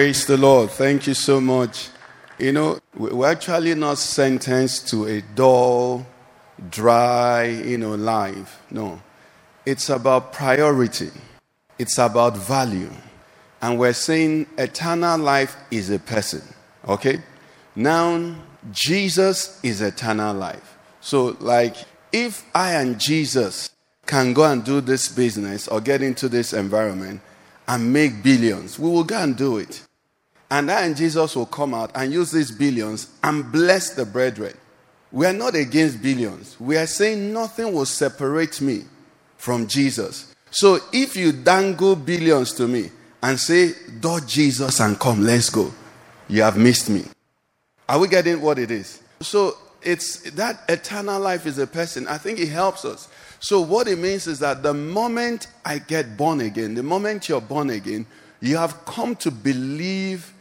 Praise the Lord. Thank you so much. You know, we- we're actually not sentenced to a dull, dry, you know, life. No. It's about priority. It's about value. And we're saying eternal life is a person. Okay? Now, Jesus is eternal life. So, like, if I and Jesus can go and do this business or get into this environment and make billions, we will go and do it. And I and Jesus will come out and use these billions and bless the brethren. We are not against billions. We are saying nothing will separate me from Jesus. So if you dangle billions to me and say, Dodge Jesus and come, let's go, you have missed me. Are we getting what it is? So it's that eternal life is a person. I think it helps us. So what it means is that the moment I get born again, the moment you're born again, you have come to believe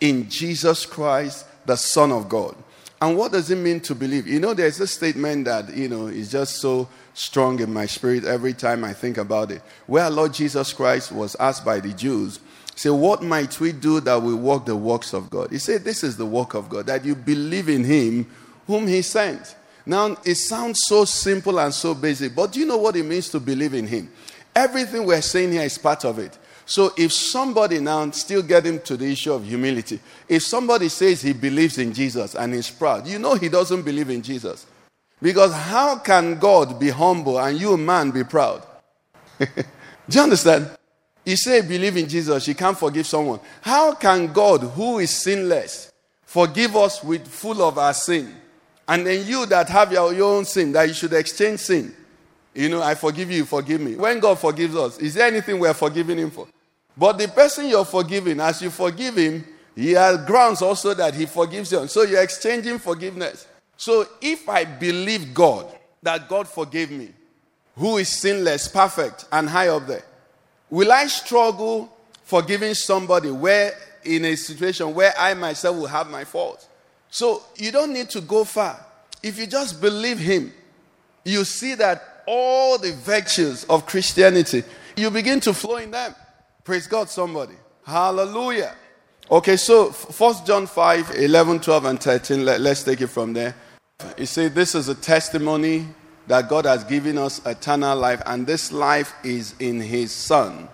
in Jesus Christ, the Son of God. And what does it mean to believe? You know, there's a statement that, you know, is just so strong in my spirit every time I think about it. Where Lord Jesus Christ was asked by the Jews, say, What might we do that we walk the works of God? He said, This is the work of God, that you believe in him whom he sent. Now, it sounds so simple and so basic, but do you know what it means to believe in him? Everything we're saying here is part of it. So if somebody now still getting to the issue of humility, if somebody says he believes in Jesus and is proud, you know he doesn't believe in Jesus. Because how can God be humble and you, man, be proud? Do you understand? You say believe in Jesus, you can't forgive someone. How can God, who is sinless, forgive us with full of our sin? And then you that have your, your own sin, that you should exchange sin. You know, I forgive you, you forgive me. When God forgives us, is there anything we're forgiving Him for? But the person you're forgiving, as you forgive Him, He has grounds also that He forgives you. So you're exchanging forgiveness. So if I believe God, that God forgave me, who is sinless, perfect, and high up there, will I struggle forgiving somebody where in a situation where I myself will have my faults? So you don't need to go far. If you just believe Him, you see that all the virtues of Christianity, you begin to flow in them. Praise God, somebody. Hallelujah. Okay, so 1 John 5 11, 12, and 13. Let, us take it from there. You see, this is a testimony that God has given us eternal life, and this life is in His Son.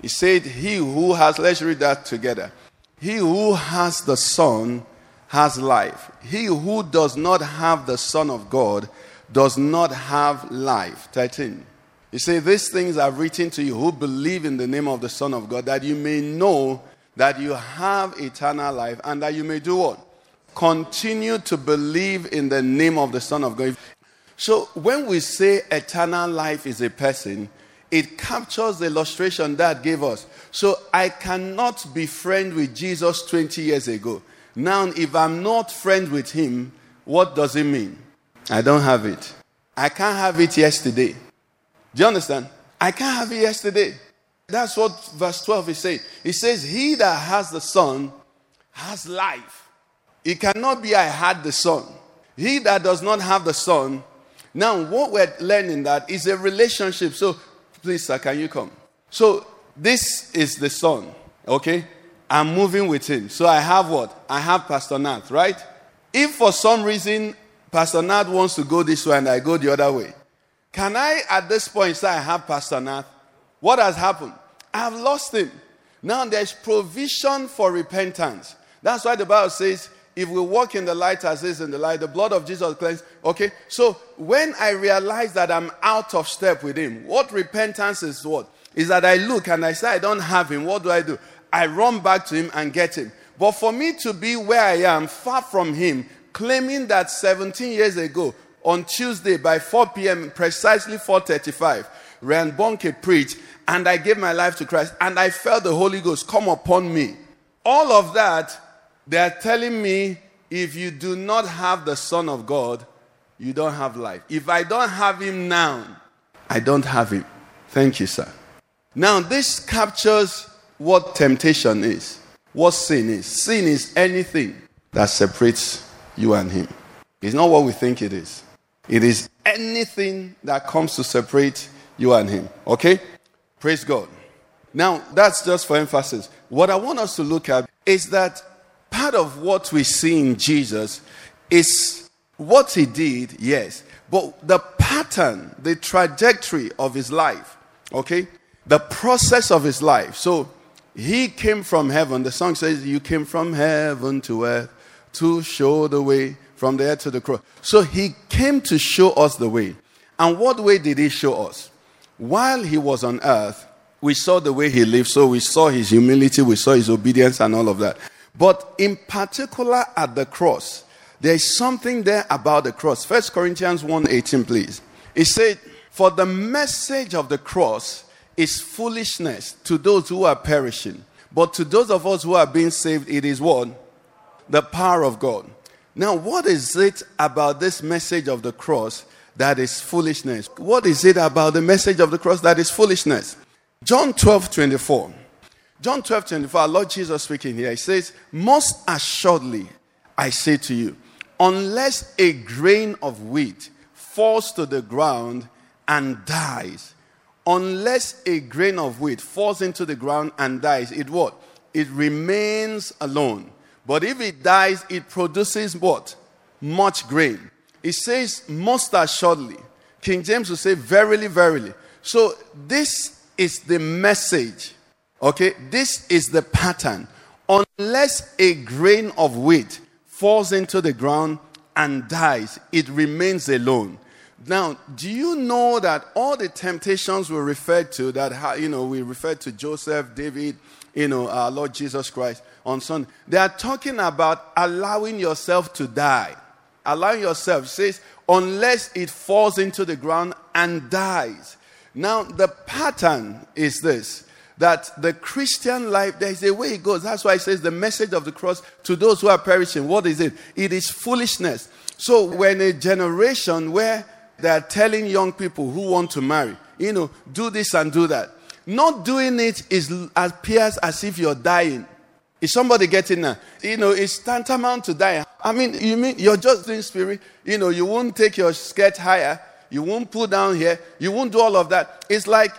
He said, He who has, let's read that together. He who has the Son has life. He who does not have the Son of God does not have life. 13. You say, These things are written to you who believe in the name of the Son of God, that you may know that you have eternal life and that you may do what? Continue to believe in the name of the Son of God. So when we say eternal life is a person, it captures the illustration that gave us. So I cannot be friend with Jesus 20 years ago. Now, if I'm not friend with him, what does it mean? I don't have it. I can't have it yesterday. Do you understand? I can't have it yesterday. That's what verse 12 is saying. It says, He that has the Son has life. It cannot be I had the Son. He that does not have the Son. Now, what we're learning that is a relationship. So, please, sir, can you come? So, this is the Son, okay? I'm moving with him. So, I have what? I have Pastor Nat, right? If for some reason Pastor Nat wants to go this way and I go the other way, can I at this point say I have Pastor Nat? What has happened? I have lost him. Now there's provision for repentance. That's why the Bible says, if we walk in the light as is in the light, the blood of Jesus cleanses. Okay, so when I realize that I'm out of step with him, what repentance is what? Is that I look and I say I don't have him. What do I do? I run back to him and get him. But for me to be where I am, far from him, claiming that 17 years ago, on Tuesday by 4 p.m., precisely 4:35, Reinhard Bonnke preached, and I gave my life to Christ, and I felt the Holy Ghost come upon me. All of that They are telling me if you do not have the Son of God, you don't have life. If I don't have him now, I don't have him. Thank you, sir. Now, this captures what temptation is, what sin is. Sin is anything that separates you and him. It's not what we think it is. It is anything that comes to separate you and him. Okay? Praise God. Now, that's just for emphasis. What I want us to look at is that part of what we see in Jesus is what he did, yes, but the pattern, the trajectory of his life, okay? The process of his life. So he came from heaven. The song says, You came from heaven to earth to show the way from there to the cross. So he came to show us the way. And what way did he show us? While he was on earth, we saw the way he lived. So we saw his humility, we saw his obedience, and all of that. But in particular at the cross, there is something there about the cross. First Corinthians 1:18, please. It said, For the message of the cross is foolishness to those who are perishing. But to those of us who are being saved, it is what? The power of God. Now, what is it about this message of the cross that is foolishness? What is it about the message of the cross that is foolishness? John 12 24. John 12 24, our Lord Jesus speaking here, he says, Most assuredly, I say to you, unless a grain of wheat falls to the ground and dies, unless a grain of wheat falls into the ground and dies, it what? It remains alone. But if it dies, it produces what? Much grain. It says, most assuredly. King James will say, verily, verily. So this is the message. Okay? This is the pattern. Unless a grain of wheat falls into the ground and dies, it remains alone. Now, do you know that all the temptations we referred to, that you know, we referred to Joseph, David, you know, our Lord Jesus Christ on Sunday, they are talking about allowing yourself to die. Allowing yourself, says, unless it falls into the ground and dies. Now, the pattern is this that the Christian life, there is a way it goes. That's why it says the message of the cross to those who are perishing. What is it? It is foolishness. So, we're a generation where they are telling young people who want to marry, you know, do this and do that. Not doing it is as appears as if you're dying. Is somebody getting that? You know, it's tantamount to die. I mean, you mean you're just doing spirit. You know, you won't take your skirt higher. You won't pull down here. You won't do all of that. It's like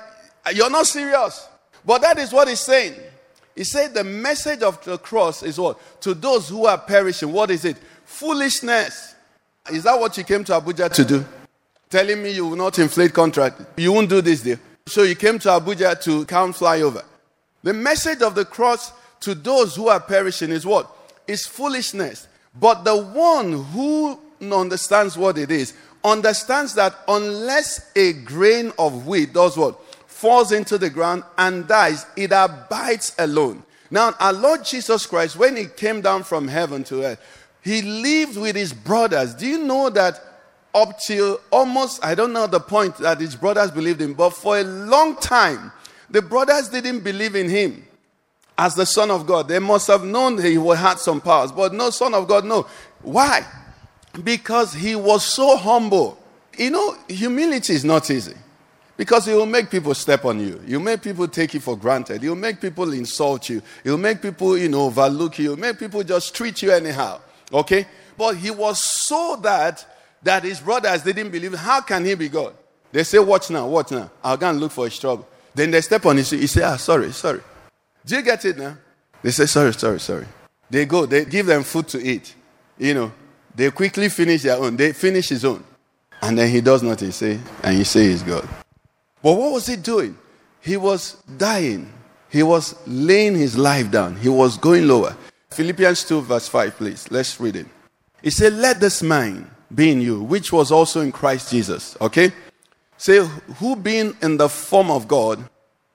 you're not serious. But that is what he's saying. He said the message of the cross is what? To those who are perishing, what is it? Foolishness. Is that what you came to Abuja to do? Telling me you will not inflate contract. You won't do this deal. So you came to Abuja to count flyover. The message of the cross to those who are perishing is what? Is foolishness. But the one who understands what it is understands that unless a grain of wheat does what? Falls into the ground and dies, it abides alone. Now, our Lord Jesus Christ, when he came down from heaven to earth, he lived with his brothers. Do you know that up till almost, I don't know the point that his brothers believed in, but for a long time, the brothers didn't believe in him as the Son of God. They must have known he had some powers, but no Son of God, no. Why? Because he was so humble. You know, humility is not easy. Because it will make people step on you. You make people take you for granted. You'll make people insult you. You'll make people, you know, overlook you. You'll make people just treat you anyhow. Okay? But he was so that that his brothers didn't believe. How can he be God? They say, Watch now, watch now. I'll go and look for his trouble. Then they step on his He say, Ah, sorry, sorry. Do you get it now? They say, Sorry, sorry, sorry. They go, they give them food to eat. You know, they quickly finish their own. They finish his own. And then he does nothing, say, and you say he's God. But what was he doing? He was dying. He was laying his life down. He was going lower. Philippians 2, verse 5, please. Let's read it. He said, Let this mind be in you, which was also in Christ Jesus. Okay? Say, who being in the form of God,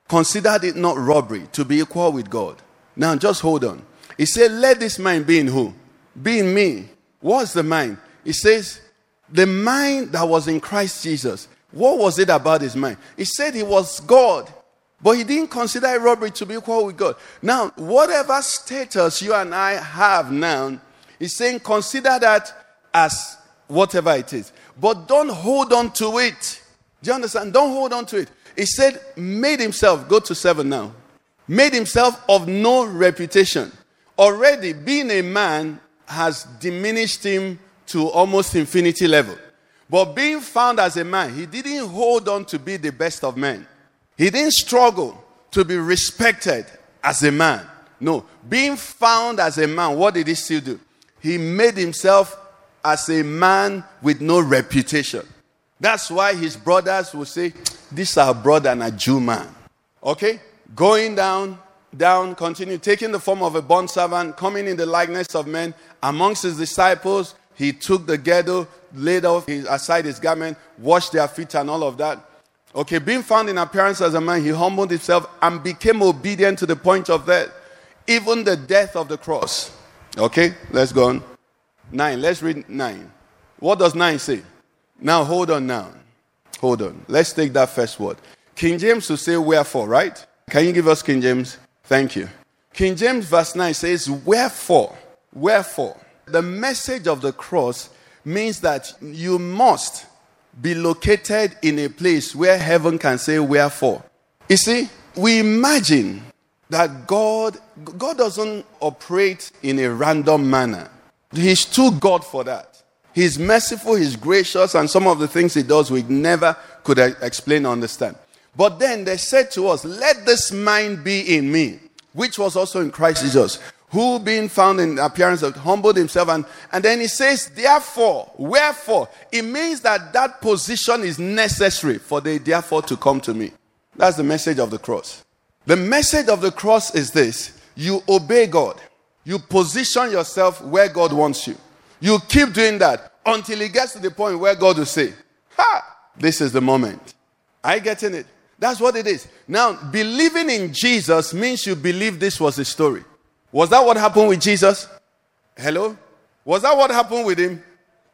considered it not robbery to be equal with God. Now, just hold on. He said, Let this mind be in who? Be in me. What's the mind? He says, The mind that was in Christ Jesus. What was it about his mind? He said he was God. But he didn't consider robbery to be equal with God. Now, whatever status you and I have now, he's saying consider that as whatever it is. But don't hold on to it. Do you understand? Don't hold on to it. He said, made himself, go to seven now, made himself of no reputation. Already being a man has diminished him to almost infinity level. But being found as a man, he didn't hold on to be the best of men. He didn't struggle to be respected as a man. No, being found as a man, what did he still do? He made himself as a man with no reputation. That's why his brothers will say, This is our brother and a Jew man. Okay? Going down, down, continue, taking the form of a bond servant, coming in the likeness of men. Amongst his disciples, he took the girdle, laid off his, aside his garment, washed their feet, and all of that. Okay, being found in appearance as a man, he humbled himself and became obedient to the point of death, even the death of the cross. Okay, let's go on. Nine, let's read nine. What does nine say? Now, hold on now. Hold on. Let's take that first word. King James will say, Wherefore, right? Can you give us King James? Thank you. King James, verse 9 says, Wherefore, wherefore. The message of the cross means that you must be located in a place where heaven can say, Wherefore. You see, we imagine that God, God doesn't operate in a random manner. He's too God for that. He's merciful, he's gracious, and some of the things he does we never could explain or understand. But then they said to us, Let this mind be in me, which was also in Christ Jesus, who being found in appearance of humbled himself. And, and then he says, Therefore, wherefore, it means that that position is necessary for the therefore to come to me. That's the message of the cross. The message of the cross is this you obey God, you position yourself where God wants you. You keep doing that until it gets to the point where God will say, Ha, this is the moment. Are you getting it? That's what it is. Now, believing in Jesus means you believe this was a story. Was that what happened with Jesus? Hello? Was that what happened with him?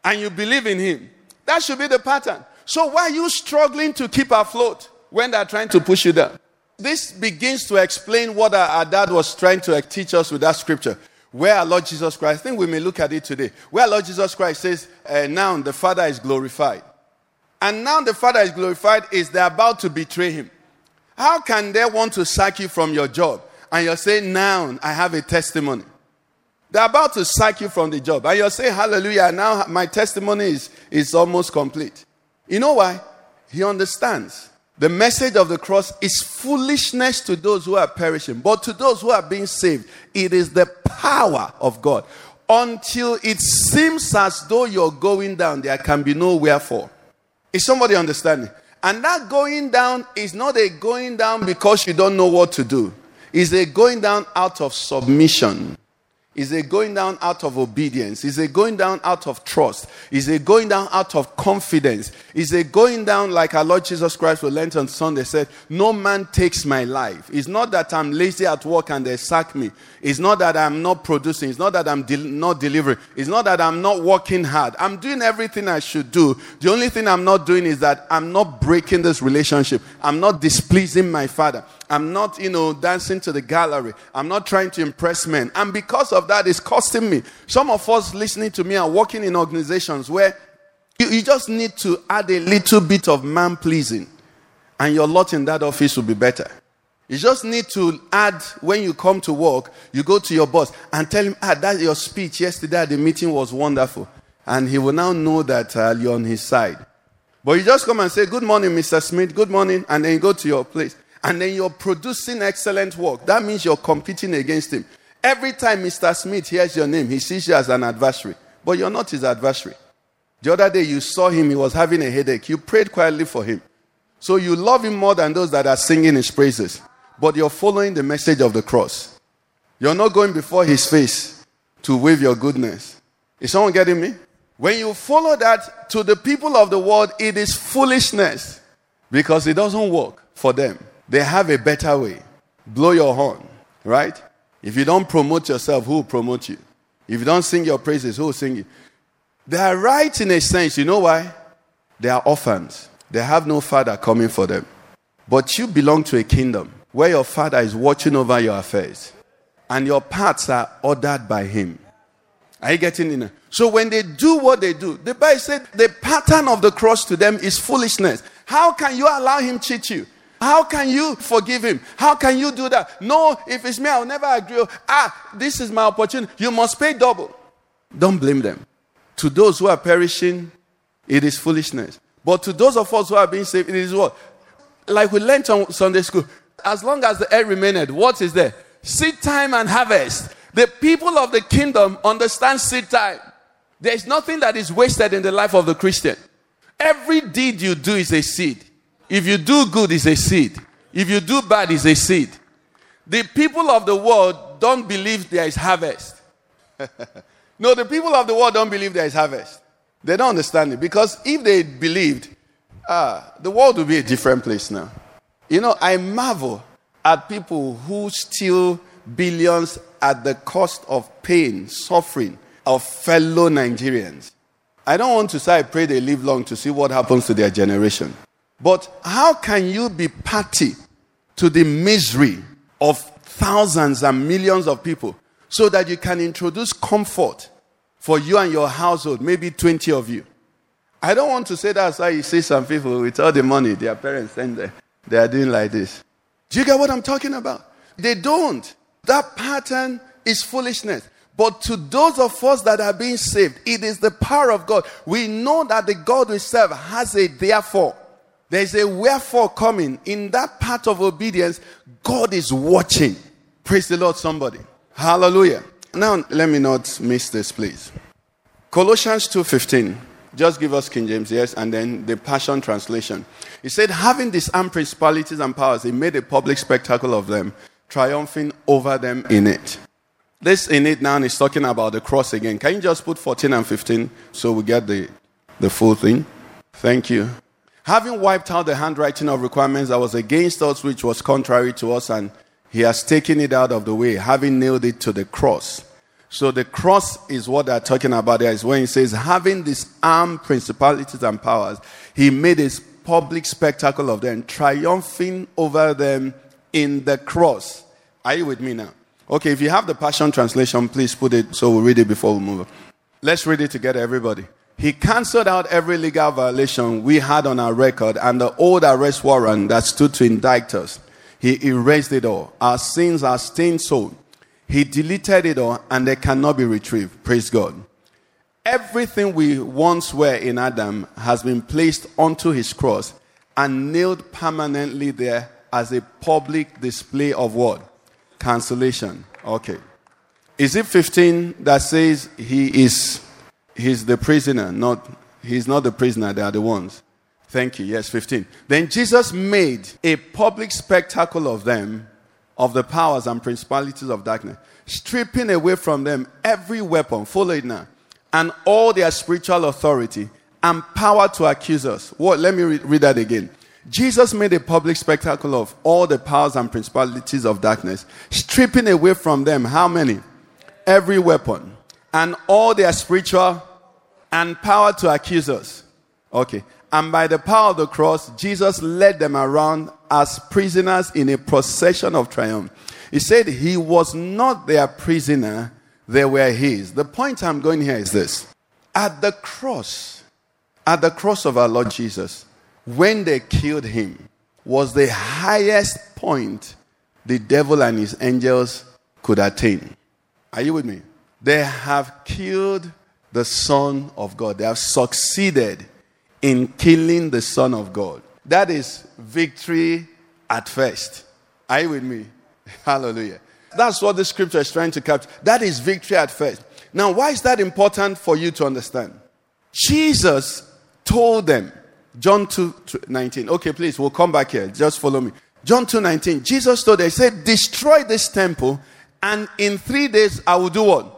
And you believe in him? That should be the pattern. So, why are you struggling to keep afloat when they're trying to push you down? This begins to explain what our, our dad was trying to teach us with that scripture. Where our Lord Jesus Christ, I think we may look at it today. Where Lord Jesus Christ says, uh, Now the Father is glorified. And now the Father is glorified, is they're about to betray him. How can they want to sack you from your job? And you're saying, Now I have a testimony. They're about to sack you from the job. And you're saying, Hallelujah, now my testimony is, is almost complete. You know why? He understands. The message of the cross is foolishness to those who are perishing, but to those who are being saved, it is the power of God. Until it seems as though you're going down, there can be no wherefore. Is somebody understanding? And that going down is not a going down because you don't know what to do. It's a going down out of submission. Is a going down out of obedience? Is a going down out of trust? Is a going down out of confidence? Is a going down like our Lord Jesus Christ will learn on Sunday said, No man takes my life. It's not that I'm lazy at work and they sack me. It's not that I'm not producing. It's not that I'm not delivering. It's not that I'm not working hard. I'm doing everything I should do. The only thing I'm not doing is that I'm not breaking this relationship. I'm not displeasing my father. I'm not, you know, dancing to the gallery. I'm not trying to impress men. And because of that, it's costing me. Some of us listening to me are working in organizations where you, you just need to add a little bit of man pleasing, and your lot in that office will be better. You just need to add when you come to work, you go to your boss and tell him, ah, that your speech yesterday at the meeting was wonderful. And he will now know that uh, you're on his side. But you just come and say, Good morning, Mr. Smith, good morning, and then you go to your place. And then you're producing excellent work. That means you're competing against him. Every time Mr. Smith hears your name, he sees you as an adversary. But you're not his adversary. The other day you saw him, he was having a headache. You prayed quietly for him. So you love him more than those that are singing his praises. But you're following the message of the cross. You're not going before his face to wave your goodness. Is someone getting me? When you follow that to the people of the world, it is foolishness because it doesn't work for them. They have a better way. Blow your horn, right? If you don't promote yourself, who will promote you? If you don't sing your praises, who will sing it? They are right in a sense. You know why? They are orphans. They have no father coming for them. But you belong to a kingdom. where your father is watching over your affairs and your paths are ordered by him. Are you getting in? So when they do what they do, the Bible said the pattern of the cross to them is foolishness. How can you allow him cheat you? How can you forgive him? How can you do that? No, if it's me, I'll never agree. Ah, this is my opportunity. You must pay double. Don't blame them. To those who are perishing, it is foolishness. But to those of us who are being saved, it is what? Like we learned on Sunday school. As long as the air remained, what is there? Seed time and harvest. The people of the kingdom understand seed time. There is nothing that is wasted in the life of the Christian. Every deed you do is a seed. If you do good, is a seed. If you do bad, is a seed. The people of the world don't believe there is harvest. no, the people of the world don't believe there is harvest. They don't understand it because if they believed, ah, the world would be a different place now. You know, I marvel at people who steal billions at the cost of pain, suffering of fellow Nigerians. I don't want to say I pray they live long to see what happens to their generation. But how can you be party to the misery of thousands and millions of people so that you can introduce comfort for you and your household, maybe 20 of you? I don't want to say that's why you see some people with all the money their parents send them, they are doing like this. Do you get what I'm talking about? They don't. That pattern is foolishness. But to those of us that are being saved, it is the power of God. We know that the God we serve has a therefore. There's a wherefore coming. In that part of obedience, God is watching. Praise the Lord, somebody. Hallelujah. Now, let me not miss this, please. Colossians 2.15. Just give us King James, yes, and then the Passion Translation. He said, having disarmed principalities and powers, he made a public spectacle of them, triumphing over them in it. This in it now is talking about the cross again. Can you just put 14 and 15 so we get the, the full thing? Thank you. Having wiped out the handwriting of requirements that was against us, which was contrary to us, and he has taken it out of the way, having nailed it to the cross. So the cross is what they're talking about there. Is when he says, having disarmed principalities and powers, he made a public spectacle of them, triumphing over them in the cross. Are you with me now? Okay, if you have the Passion Translation, please put it so we'll read it before we move on. Let's read it together, everybody. He canceled out every legal violation we had on our record and the old arrest warrant that stood to indict us. He erased it all. Our sins are stained so. He deleted it all and they cannot be retrieved. Praise God. Everything we once were in Adam has been placed onto his cross and nailed permanently there as a public display of what? Cancellation. Okay. Is it 15 that says he is he's the prisoner, not he's not the prisoner, they are the ones. Thank you. Yes, 15. Then Jesus made a public spectacle of them, of the powers and principalities of darkness, stripping away from them every weapon, follow it now, and all their spiritual authority and power to accuse us. What? Let me read, read that again. Jesus made a public spectacle of all the powers and principalities of darkness, stripping away from them how many? Every weapon and all their spiritual and power to accuse us. Okay. And by the power of the cross, Jesus led them around as prisoners in a procession of triumph. He said he was not their prisoner, they were his. The point I'm going here is this. At the cross, at the cross of our Lord Jesus, when they killed him, was the highest point the devil and his angels could attain. Are you with me? They have killed the Son of God. They have succeeded in killing the Son of God. That is victory at first. Are you with me? Hallelujah. That's what the scripture is trying to capture. That is victory at first. Now, why is that important for you to understand? Jesus told them, John 2 19. Okay, please, we'll come back here. Just follow me. John 2 19. Jesus told them, He said, Destroy this temple, and in three days I will do what?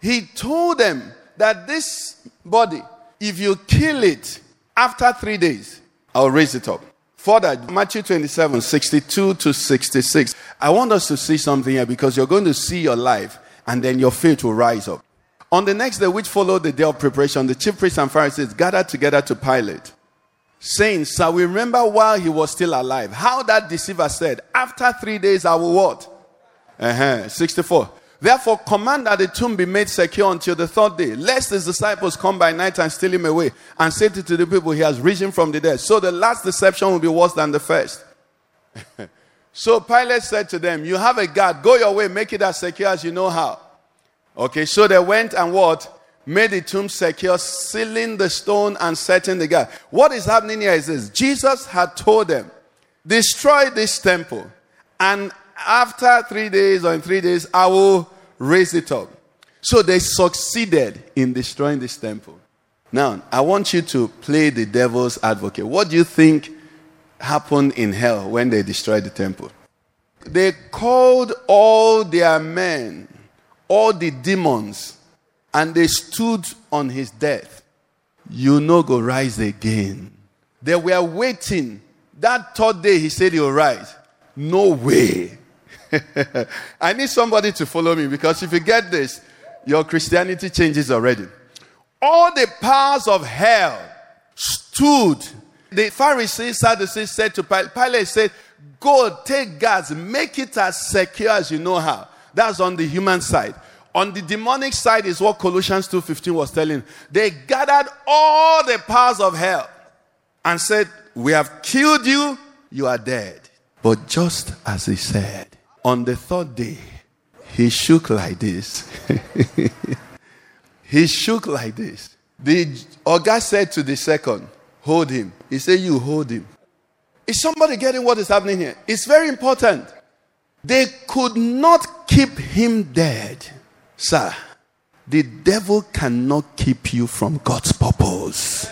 He told them that this body, if you kill it after three days, I'll raise it up. Further, Matthew 27, 62 to 66. I want us to see something here because you're going to see your life and then your faith will rise up. On the next day, which followed the day of preparation, the chief priests and Pharisees gathered together to Pilate saying, Shall we remember while he was still alive? How that deceiver said, After three days I will what? Uh-huh. 64. Therefore, command that the tomb be made secure until the third day, lest his disciples come by night and steal him away, and say to the people, He has risen from the dead. So the last deception will be worse than the first. so Pilate said to them, You have a guard, go your way, make it as secure as you know how. Okay, so they went and what? Made the tomb secure, sealing the stone and setting the guard. What is happening here is this Jesus had told them, Destroy this temple, and after three days or in three days, I will raise it up. So they succeeded in destroying this temple. Now, I want you to play the devil's advocate. What do you think happened in hell when they destroyed the temple? They called all their men, all the demons, and they stood on his death. You know, go rise again. They were waiting. That third day, he said he'll rise. No way. I need somebody to follow me because if you get this, your Christianity changes already. All the powers of hell stood. The Pharisees, Sadducees said to Pilate, Pilate said, Go take guards, make it as secure as you know how. That's on the human side. On the demonic side is what Colossians 2:15 was telling. They gathered all the powers of hell and said, We have killed you, you are dead. But just as he said, on the third day, he shook like this. he shook like this. The Oga said to the second, Hold him. He said, You hold him. Is somebody getting what is happening here? It's very important. They could not keep him dead. Sir, the devil cannot keep you from God's purpose.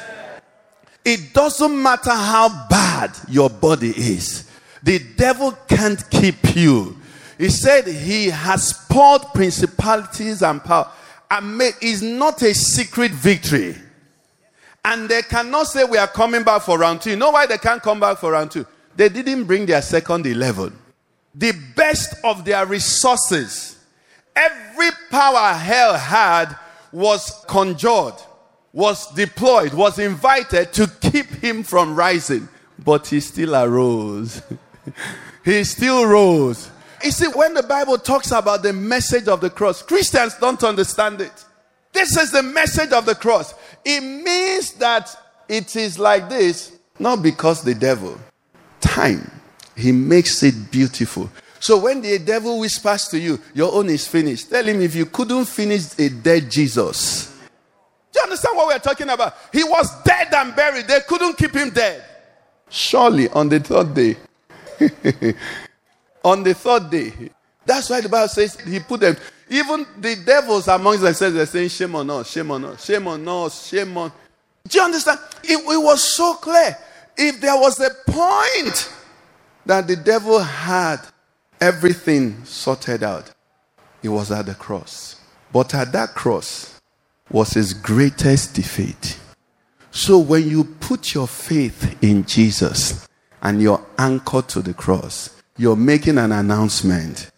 It doesn't matter how bad your body is, the devil can't keep you. He said he has poured principalities and power and made is not a secret victory. And they cannot say we are coming back for round two. You know why they can't come back for round two? They didn't bring their second 11. The best of their resources, every power hell had was conjured, was deployed, was invited to keep him from rising. But he still arose. he still rose. You see, when the Bible talks about the message of the cross, Christians don't understand it. This is the message of the cross. It means that it is like this, not because the devil, time, he makes it beautiful. So when the devil whispers to you, your own is finished, tell him if you couldn't finish a dead Jesus. Do you understand what we're talking about? He was dead and buried. They couldn't keep him dead. Surely on the third day, on the third day, that's why the Bible says he put them. Even the devils amongst themselves, they're saying, Shame on us, shame on us, shame on us, shame on. Do you understand? It, it was so clear. If there was a point that the devil had everything sorted out, it was at the cross. But at that cross was his greatest defeat. So when you put your faith in Jesus and you're anchored to the cross, you're making an announcement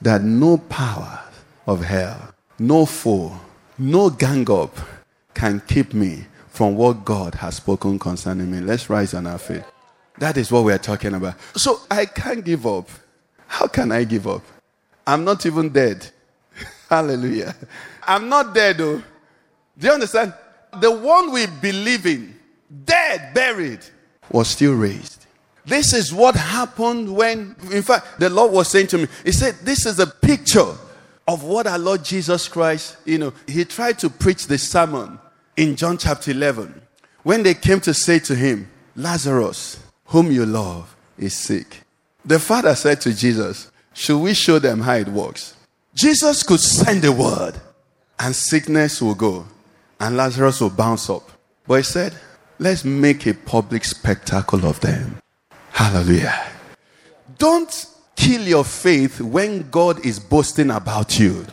that no power of hell, no foe, no gang up can keep me from what God has spoken concerning me. Let's rise on our feet. That is what we are talking about. So I can't give up. How can I give up? I'm not even dead. Hallelujah. I'm not dead though. Do you understand? The one we believe in, dead, buried, was still raised. This is what happened when, in fact, the Lord was saying to me, He said, This is a picture of what our Lord Jesus Christ, you know, He tried to preach the sermon in John chapter 11 when they came to say to Him, Lazarus, whom you love, is sick. The Father said to Jesus, Should we show them how it works? Jesus could send a word and sickness will go and Lazarus will bounce up. But He said, Let's make a public spectacle of them. Hallelujah. Don't kill your faith when God is boasting about you.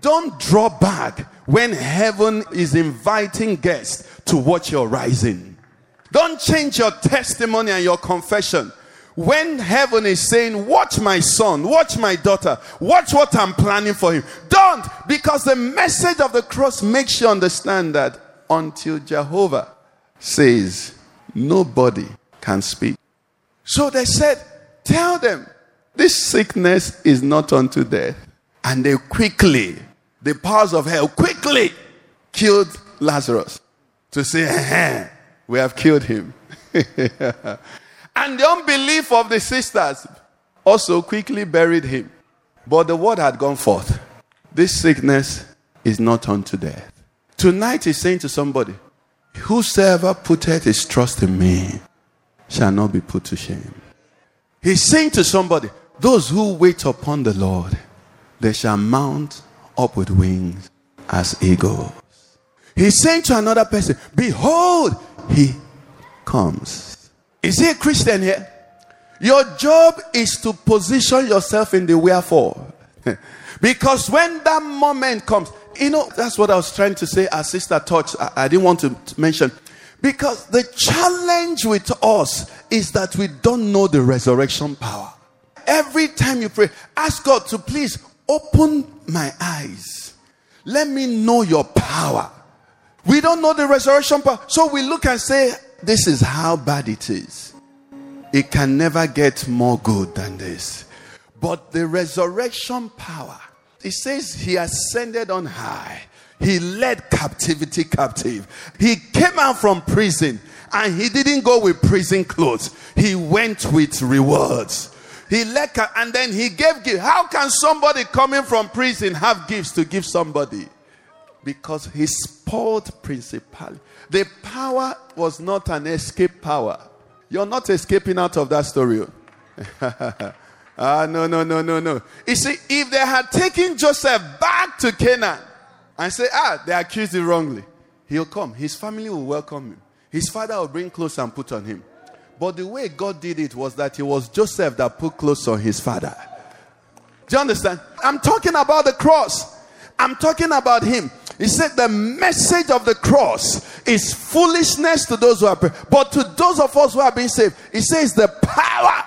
Don't draw back when heaven is inviting guests to watch your rising. Don't change your testimony and your confession when heaven is saying, Watch my son, watch my daughter, watch what I'm planning for him. Don't, because the message of the cross makes you understand that until Jehovah says, nobody can speak. So they said, Tell them, this sickness is not unto death. And they quickly, the powers of hell quickly killed Lazarus to say, "Eh, We have killed him. and the unbelief of the sisters also quickly buried him. But the word had gone forth. This sickness is not unto death. Tonight he's saying to somebody, Whosoever putteth his trust in me shall not be put to shame. He's saying to somebody, Those who wait upon the Lord, they shall mount up with wings as eagles. He's saying to another person, Behold, he comes. Is he a Christian here? Your job is to position yourself in the wherefore. because when that moment comes, you know, that's what I was trying to say Our Sister touched, I, I didn't want to mention. Because the challenge with us is that we don't know the resurrection power. Every time you pray, ask God to please open my eyes. Let me know your power. We don't know the resurrection power. So we look and say, This is how bad it is. It can never get more good than this. But the resurrection power, it says he ascended on high. He led captivity captive. He came out from prison and he didn't go with prison clothes. He went with rewards. He led ca- and then he gave gifts. How can somebody coming from prison have gifts to give somebody? Because he spoiled principality. The power was not an escape power. You're not escaping out of that story. ah, no, no, no, no, no. You see, if they had taken Joseph back to Canaan and say, ah, they accused him wrongly, he'll come. His family will welcome him. His father will bring clothes and put on him. But the way God did it was that it was Joseph that put clothes on his father. Do you understand? I'm talking about the cross. I'm talking about him. He said the message of the cross is foolishness to those who are, but to those of us who are being saved, he says the power.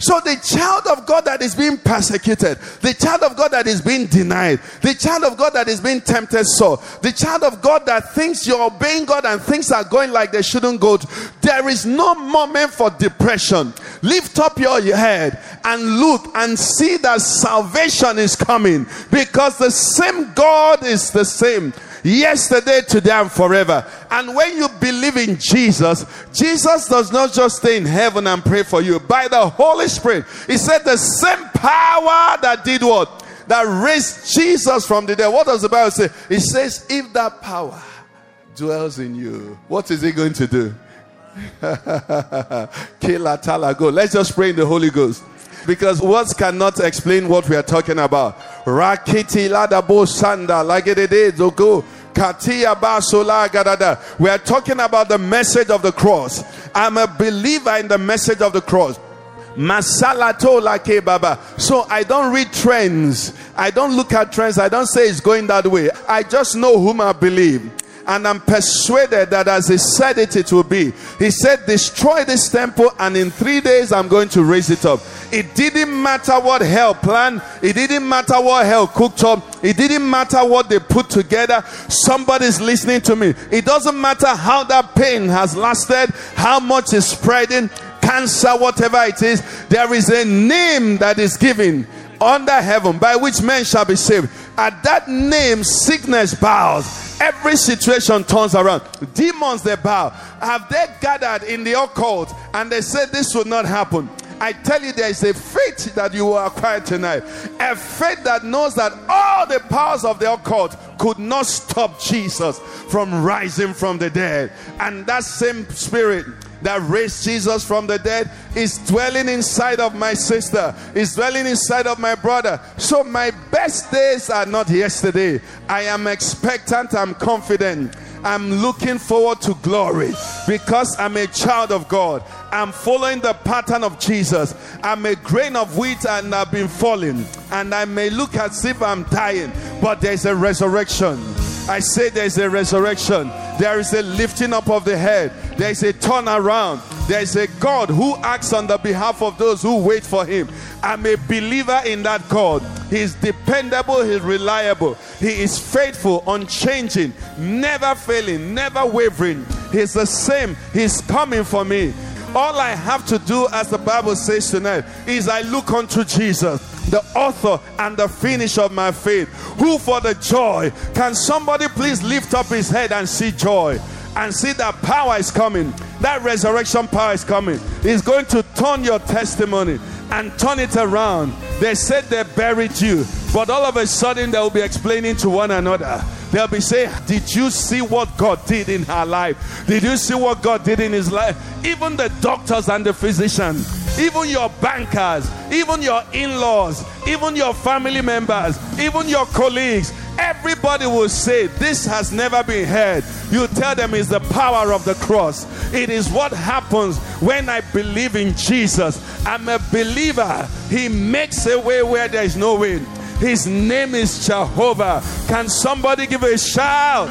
So the child of God that is being persecuted, the child of God that is being denied, the child of God that is being tempted so, the child of God that thinks you're obeying God and things are going like they shouldn't go, there is no moment for depression. Lift up your head and look and see that salvation is coming because the same God is the same yesterday, today, and forever. And when you believe in Jesus, Jesus does not just stay in heaven and pray for you. By the Holy Spirit, He said the same power that did what? That raised Jesus from the dead. What does the Bible say? It says, if that power dwells in you, what is He going to do? Kila tala go. Let's just pray in the Holy Ghost. Because words cannot explain what we are talking about. Rakiti ladabo sanda lagedede zogo. Katia. We are talking about the message of the cross. I'm a believer in the message of the cross. Masalato like baba. So I don't read trends. I don't look at trends. I don't say it's going that way. I just know whom I believe and I'm persuaded that as he said it, it will be. He said, Destroy this temple, and in three days I'm going to raise it up. It didn't matter what hell planned, it didn't matter what hell cooked up, it didn't matter what they put together. Somebody's listening to me. It doesn't matter how that pain has lasted, how much is spreading, cancer, whatever it is, there is a name that is given under heaven by which men shall be saved. At that name, sickness bows. Every situation turns around. Demons they bow. Have they gathered in the occult and they said this would not happen? I tell you, there is a faith that you will acquire tonight. A faith that knows that all the powers of the occult could not stop Jesus from rising from the dead. And that same spirit that raised Jesus from the dead is dwelling inside of my sister, is dwelling inside of my brother. So my best days are not yesterday. I am expectant, I'm confident. I'm looking forward to glory because I'm a child of God. I'm following the pattern of Jesus. I'm a grain of wheat and I've been falling. And I may look as if I'm dying, but there's a resurrection. I say there's a resurrection. There is a lifting up of the head. There is a turnaround. There is a God who acts on the behalf of those who wait for Him. I'm a believer in that God. He is dependable, He's reliable, He is faithful, unchanging, never failing, never wavering. He's the same. He's coming for me. All I have to do, as the Bible says tonight, is I look unto Jesus, the author and the finish of my faith. Who for the joy? Can somebody please lift up his head and see joy? And see that power is coming. That resurrection power is coming. It's going to turn your testimony and turn it around. They said they buried you, but all of a sudden they will be explaining to one another. They'll be saying, Did you see what God did in her life? Did you see what God did in his life? Even the doctors and the physicians, even your bankers, even your in laws, even your family members, even your colleagues, everybody will say, This has never been heard. You tell them it's the power of the cross. It is what happens when I believe in Jesus. I'm a believer. He makes a way where there is no way. His name is Jehovah. Can somebody give a shout?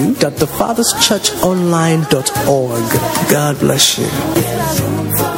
www.thefatherschurchonline.org. God bless you.